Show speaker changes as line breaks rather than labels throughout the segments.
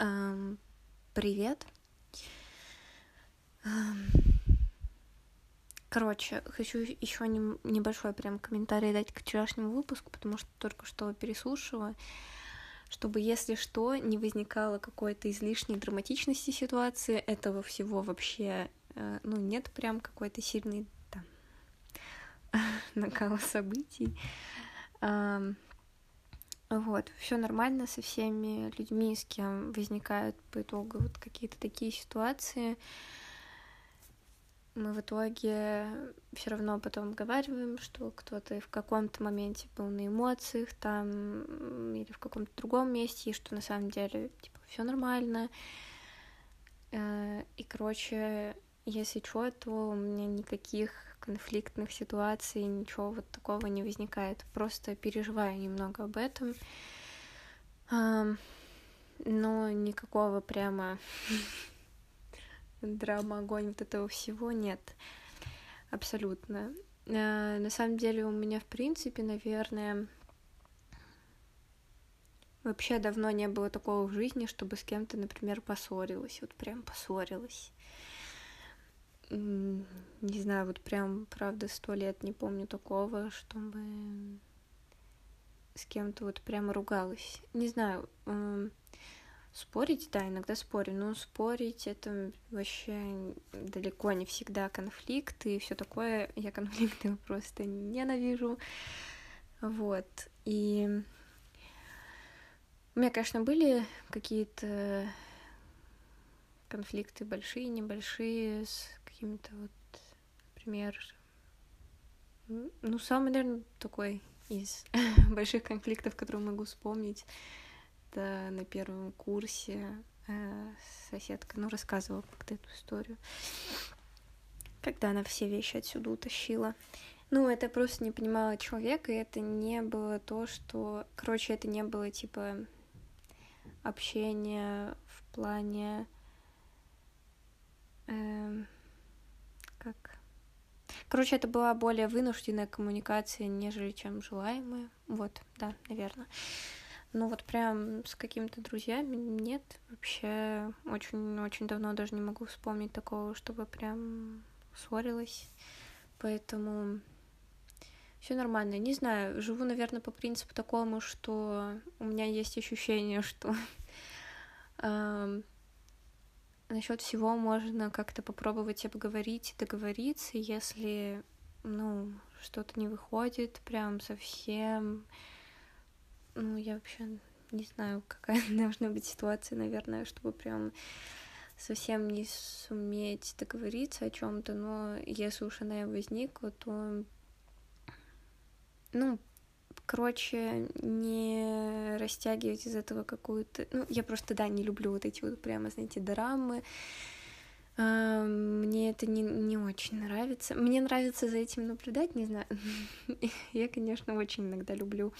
Эм, привет. Эм, короче, хочу еще не, небольшой прям комментарий дать к вчерашнему выпуску, потому что только что переслушала, чтобы, если что, не возникало какой-то излишней драматичности ситуации, этого всего вообще, э, ну, нет прям какой-то сильной там накала событий. Эм, вот, все нормально со всеми людьми, с кем возникают по итогу вот какие-то такие ситуации. Мы в итоге все равно потом обговариваем, что кто-то в каком-то моменте был на эмоциях там или в каком-то другом месте, и что на самом деле типа все нормально. Э, и, короче, если что, то у меня никаких конфликтных ситуаций, ничего вот такого не возникает. Просто переживаю немного об этом. Но никакого прямо драма, огонь, вот этого всего нет. Абсолютно. А, на самом деле у меня, в принципе, наверное, вообще давно не было такого в жизни, чтобы с кем-то, например, поссорилась. Вот прям поссорилась не знаю, вот прям, правда, сто лет не помню такого, чтобы с кем-то вот прямо ругалась. Не знаю, спорить, да, иногда спорю, но спорить это вообще далеко не всегда конфликт и все такое. Я конфликты просто ненавижу. Вот. И у меня, конечно, были какие-то конфликты большие, небольшие, с какими-то вот, например, ну, самый, наверное, такой из больших конфликтов, которые могу вспомнить, это на первом курсе э, соседка, ну, рассказывала как-то эту историю, когда она все вещи отсюда утащила. Ну, это просто не понимала человека, и это не было то, что... Короче, это не было, типа, общение в плане... Э, как... Короче, это была более вынужденная коммуникация, нежели чем желаемая. Вот, да, наверное. Ну вот прям с какими-то друзьями нет. Вообще очень-очень давно даже не могу вспомнить такого, чтобы прям ссорилась. Поэтому все нормально. Не знаю, живу, наверное, по принципу такому, что у меня есть ощущение, что насчет всего можно как-то попробовать обговорить, договориться, если, ну, что-то не выходит прям совсем. Ну, я вообще не знаю, какая должна быть ситуация, наверное, чтобы прям совсем не суметь договориться о чем-то, но если уж она возникла, то ну, короче, не растягивать из этого какую-то... Ну, я просто, да, не люблю вот эти вот прямо, знаете, драмы. А, мне это не, не очень нравится. Мне нравится за этим наблюдать, не знаю. Я, конечно, очень иногда люблю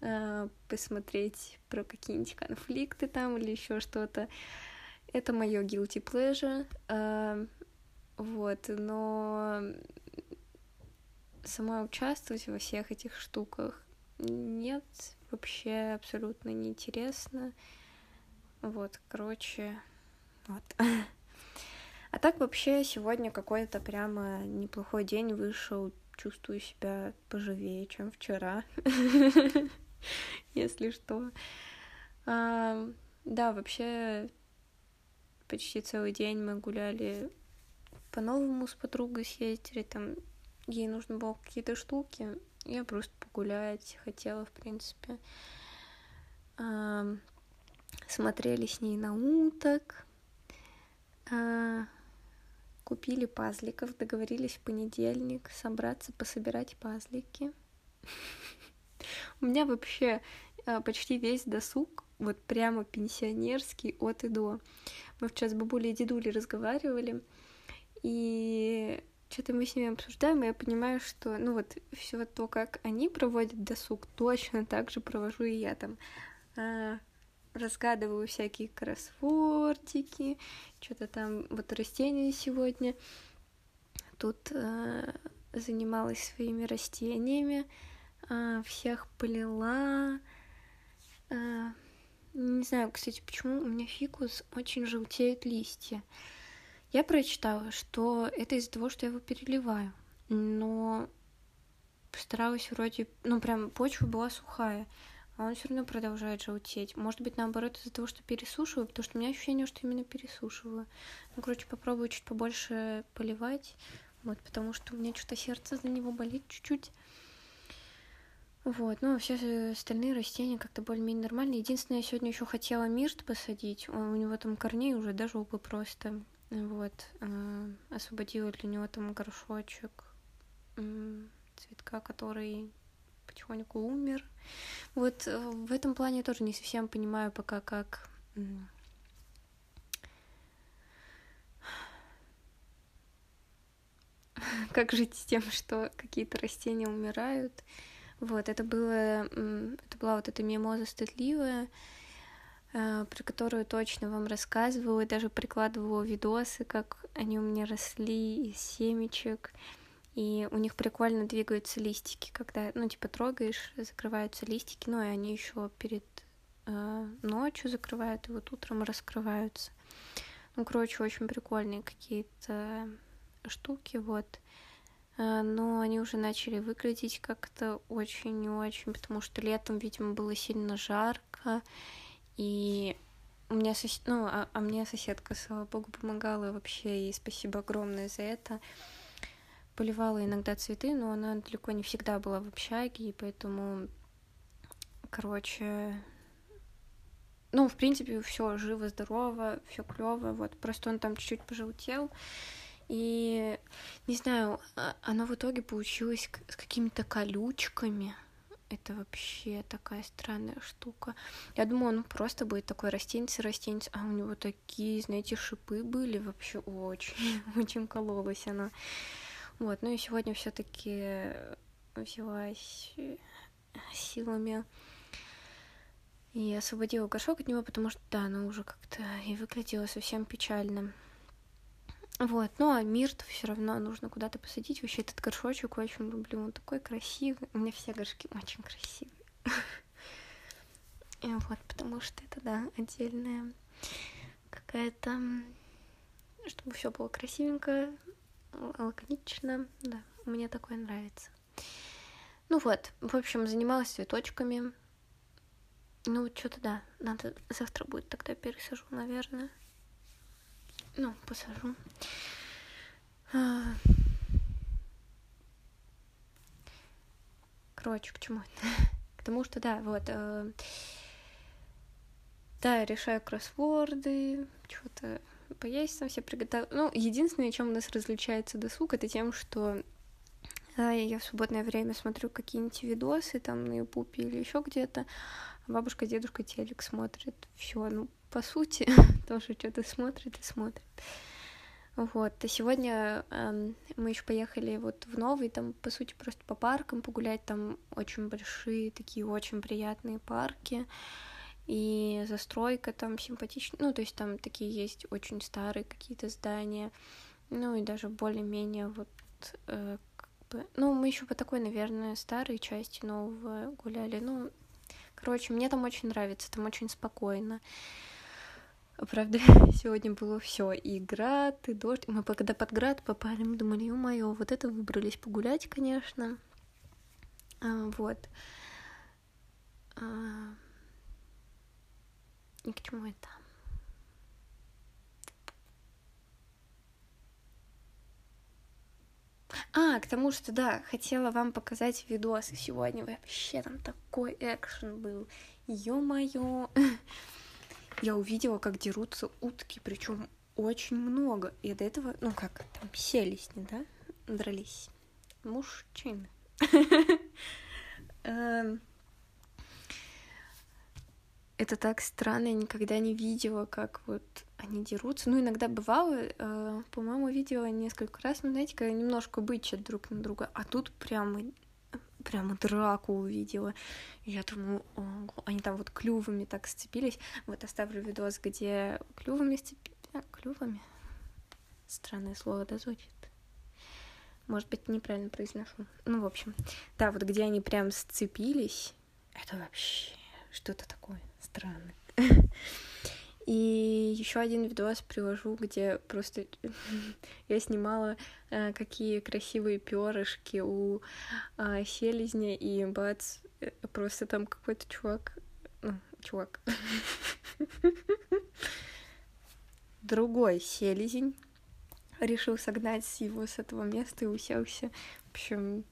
а, посмотреть про какие-нибудь конфликты там или еще что-то. Это мое guilty pleasure. А, вот, но сама участвовать во всех этих штуках нет, вообще абсолютно неинтересно. Вот, короче, вот. А так вообще сегодня какой-то прямо неплохой день вышел. Чувствую себя поживее, чем вчера. Если что. Да, вообще почти целый день мы гуляли по-новому с подругой съездили, там ей нужно было какие-то штуки, я просто погулять хотела, в принципе. Смотрели с ней на уток, а, купили пазликов, договорились в понедельник собраться, пособирать пазлики. У меня вообще а, почти весь досуг, вот прямо пенсионерский от и до. Мы вчера с бабулей и дедулей разговаривали, и что-то мы с ними обсуждаем, и я понимаю, что, ну вот, все то, как они проводят досуг, точно так же провожу и я там. А, разгадываю всякие кроссвордики, что-то там, вот растения сегодня. Тут а, занималась своими растениями, а, всех полила, а, Не знаю, кстати, почему у меня фикус очень желтеют листья. Я прочитала, что это из-за того, что я его переливаю. Но постаралась вроде... Ну, прям почва была сухая, а он все равно продолжает желтеть. Может быть, наоборот, из-за того, что пересушиваю, потому что у меня ощущение, что именно пересушиваю. Ну, короче, попробую чуть побольше поливать, вот, потому что у меня что-то сердце за него болит чуть-чуть. Вот, ну, а все остальные растения как-то более-менее нормальные. Единственное, я сегодня еще хотела мирт посадить. У него там корней уже даже жопы просто. Вот, э, освободила для него там горшочек цветка, который потихоньку умер. Вот э, в этом плане тоже не совсем понимаю пока, как как жить с тем, что какие-то растения умирают. Вот, это было, это была вот эта мимоза стыдливая, про которую точно вам рассказывала, и даже прикладывала видосы, как они у меня росли из семечек, и у них прикольно двигаются листики, когда, ну, типа, трогаешь, закрываются листики, ну, и они еще перед э, ночью закрывают, и вот утром раскрываются. Ну, короче, очень прикольные какие-то штуки, вот. Э, но они уже начали выглядеть как-то очень и очень, потому что летом, видимо, было сильно жарко, и у меня сос... ну, а, а мне соседка, слава богу, помогала вообще, и спасибо огромное за это. Поливала иногда цветы, но она далеко не всегда была в общаге, и поэтому, короче, ну, в принципе, все живо, здорово, все клево, вот, просто он там чуть-чуть пожелтел, и, не знаю, а, оно в итоге получилось с какими-то колючками, это вообще такая странная штука. Я думала, ну просто будет такой растенец, растенец, а у него такие, знаете, шипы были вообще очень, очень кололось оно. Вот, ну и сегодня все-таки взялась силами и освободила горшок от него, потому что, да, оно уже как-то и выглядело совсем печально. Вот, ну а мирт все равно нужно куда-то посадить. Вообще этот горшочек очень люблю, он такой красивый. У меня все горшки очень красивые. Вот, потому что это, да, отдельная какая-то, чтобы все было красивенько, лаконично, да, мне такое нравится. Ну вот, в общем, занималась цветочками. Ну, что-то да, надо завтра будет тогда пересажу, наверное. Ну, посажу. А. Короче, к чему К тому, что да, вот. Э... Да, решаю кроссворды, что-то поесть там все приготовить. Ну, единственное, чем у нас различается досуг, это тем, что да, я в свободное время смотрю какие-нибудь видосы там на Ютубе или еще где-то, а бабушка, дедушка телек смотрит. Все, ну, по сути, тоже что-то смотрит и смотрит. Вот, а сегодня э, мы еще поехали вот в новый, там, по сути, просто по паркам погулять, там очень большие, такие очень приятные парки и застройка там симпатичная, ну, то есть там такие есть очень старые какие-то здания, ну, и даже более-менее вот, э, как бы, ну, мы еще по такой, наверное, старой части нового гуляли, ну, короче, мне там очень нравится, там очень спокойно. Правда, сегодня было все и град, и дождь. Мы когда под град попали, мы думали, ё-моё, вот это выбрались погулять, конечно. А, вот. А, и к чему это? А, к тому, что да, хотела вам показать видосы сегодня. Вообще там такой экшен был. Ё-моё. Я увидела, как дерутся утки, причем очень много. И до этого, ну как, там селись, не да? Дрались. Мужчины. Эм, это так странно, я никогда не видела, как вот они дерутся. Ну, иногда бывало, э, по-моему, видела несколько раз, но, знаете, когда немножко бычат друг на друга, а тут прямо прямо драку увидела. Я думаю, ого, они там вот клювами так сцепились. Вот оставлю видос, где клювами сцепились. А, клювами? Странное слово, да, звучит? Может быть, неправильно произношу. Ну, в общем, да, вот где они прям сцепились, это вообще что-то такое странное. И еще один видос привожу, где просто я снимала, э, какие красивые перышки у э, селезня, и бац, э, просто там какой-то чувак, ну, чувак, другой селезень решил согнать его с этого места и уселся. В общем,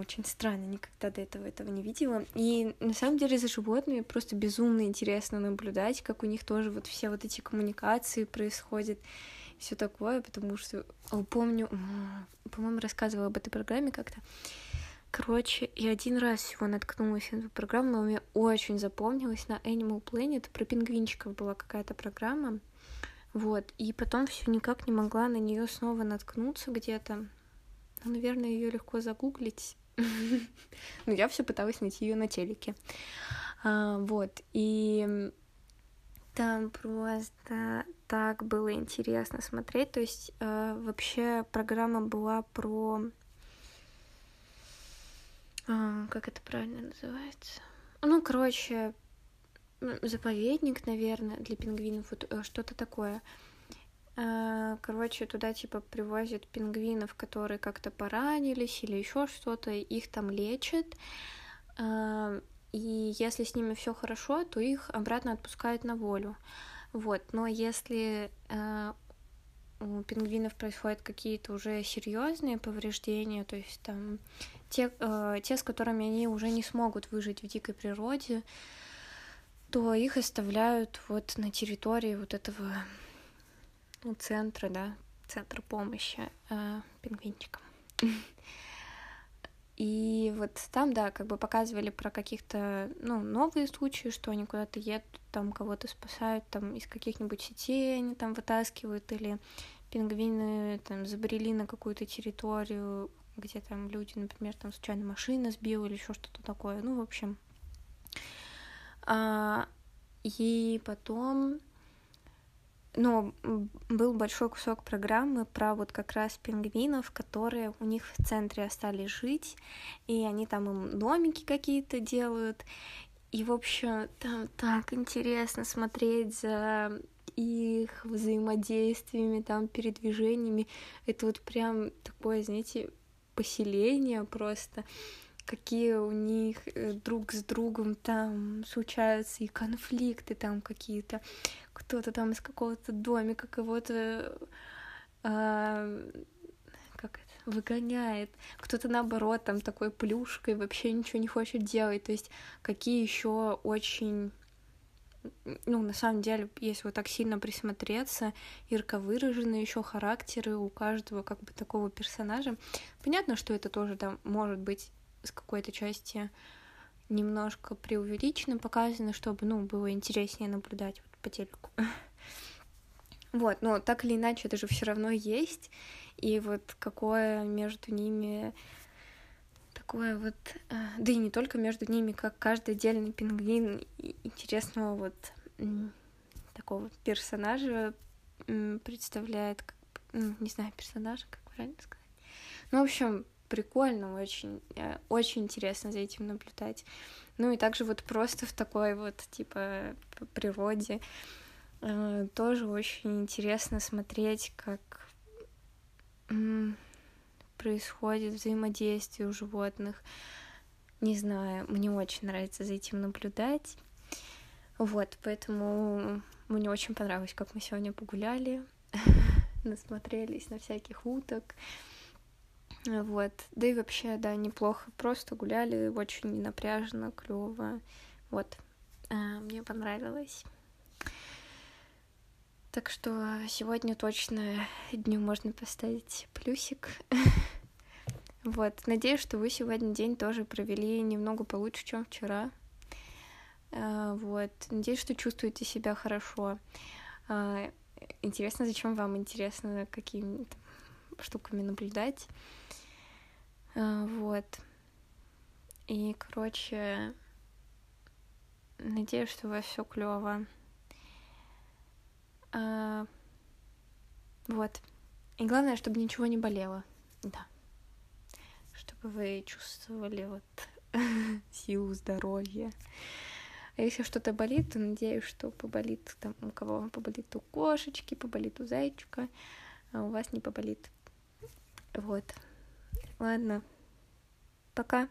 очень странно, никогда до этого этого не видела. И на самом деле за животными просто безумно интересно наблюдать, как у них тоже вот все вот эти коммуникации происходят, все такое, потому что помню, по-моему, рассказывала об этой программе как-то. Короче, я один раз всего наткнулась на эту программу, но мне очень запомнилась на Animal Planet. Про пингвинчиков была какая-то программа. Вот. И потом все никак не могла на нее снова наткнуться где-то. Ну, наверное, ее легко загуглить. Но я все пыталась найти ее на телеке. А, вот. И там просто так было интересно смотреть. То есть э, вообще программа была про... Э, как это правильно называется? Ну, короче, заповедник, наверное, для пингвинов, вот э, что-то такое. А, короче, туда типа привозят пингвинов, которые как-то поранились или еще что-то, их там лечат. А, и если с ними все хорошо, то их обратно отпускают на волю. Вот, но если а, у пингвинов происходят какие-то уже серьезные повреждения, то есть там те, те, с которыми они уже не смогут выжить в дикой природе, то их оставляют вот на территории вот этого ну, центра, да, центра помощи э, пингвинчикам. И вот там, да, как бы показывали про каких-то, ну, новые случаи, что они куда-то едут, там кого-то спасают, там из каких-нибудь сетей они там вытаскивают, или пингвины там забрели на какую-то территорию, где там люди, например, там случайно машина сбила или еще что-то такое. Ну, в общем, а, и потом, ну, был большой кусок программы про вот как раз пингвинов, которые у них в центре остались жить, и они там им домики какие-то делают. И, в общем, там так интересно смотреть за их взаимодействиями, там, передвижениями. Это вот прям такое, знаете, поселение просто какие у них э, друг с другом там случаются и конфликты там какие-то. Кто-то там из какого-то домика кого-то э, как это, выгоняет, кто-то наоборот там такой плюшкой вообще ничего не хочет делать. То есть какие еще очень ну, на самом деле, если вот так сильно присмотреться, ярко выражены еще характеры у каждого как бы такого персонажа. Понятно, что это тоже там может быть с какой-то части немножко преувеличенно показано, чтобы, ну, было интереснее наблюдать по телеку. Вот, но так или иначе, это же все равно есть. И вот какое между ними такое вот, э, да и не только между ними, как каждый отдельный пингвин интересного вот такого персонажа представляет, как, не знаю, персонажа, как правильно сказать. Ну, в общем, прикольно очень, э, очень интересно за этим наблюдать. Ну и также вот просто в такой вот, типа, природе э, тоже очень интересно смотреть, как происходит взаимодействие у животных. Не знаю, мне очень нравится за этим наблюдать. Вот, поэтому мне очень понравилось, как мы сегодня погуляли, насмотрелись на всяких уток. Вот. Да и вообще, да, неплохо. Просто гуляли, очень ненапряженно, клево. Вот. А, мне понравилось. Так что сегодня точно дню можно поставить плюсик. Вот. Надеюсь, что вы сегодня день тоже провели немного получше, чем вчера. А, вот. Надеюсь, что чувствуете себя хорошо. А, интересно, зачем вам интересно какими штуками наблюдать. А, вот. И, короче, надеюсь, что у вас все клево. А, вот. И главное, чтобы ничего не болело. Да. Чтобы вы чувствовали вот силу здоровья. А если что-то болит, то надеюсь, что поболит там у кого поболит у кошечки, поболит у зайчика, а у вас не поболит. Вот. Ладно. Пока.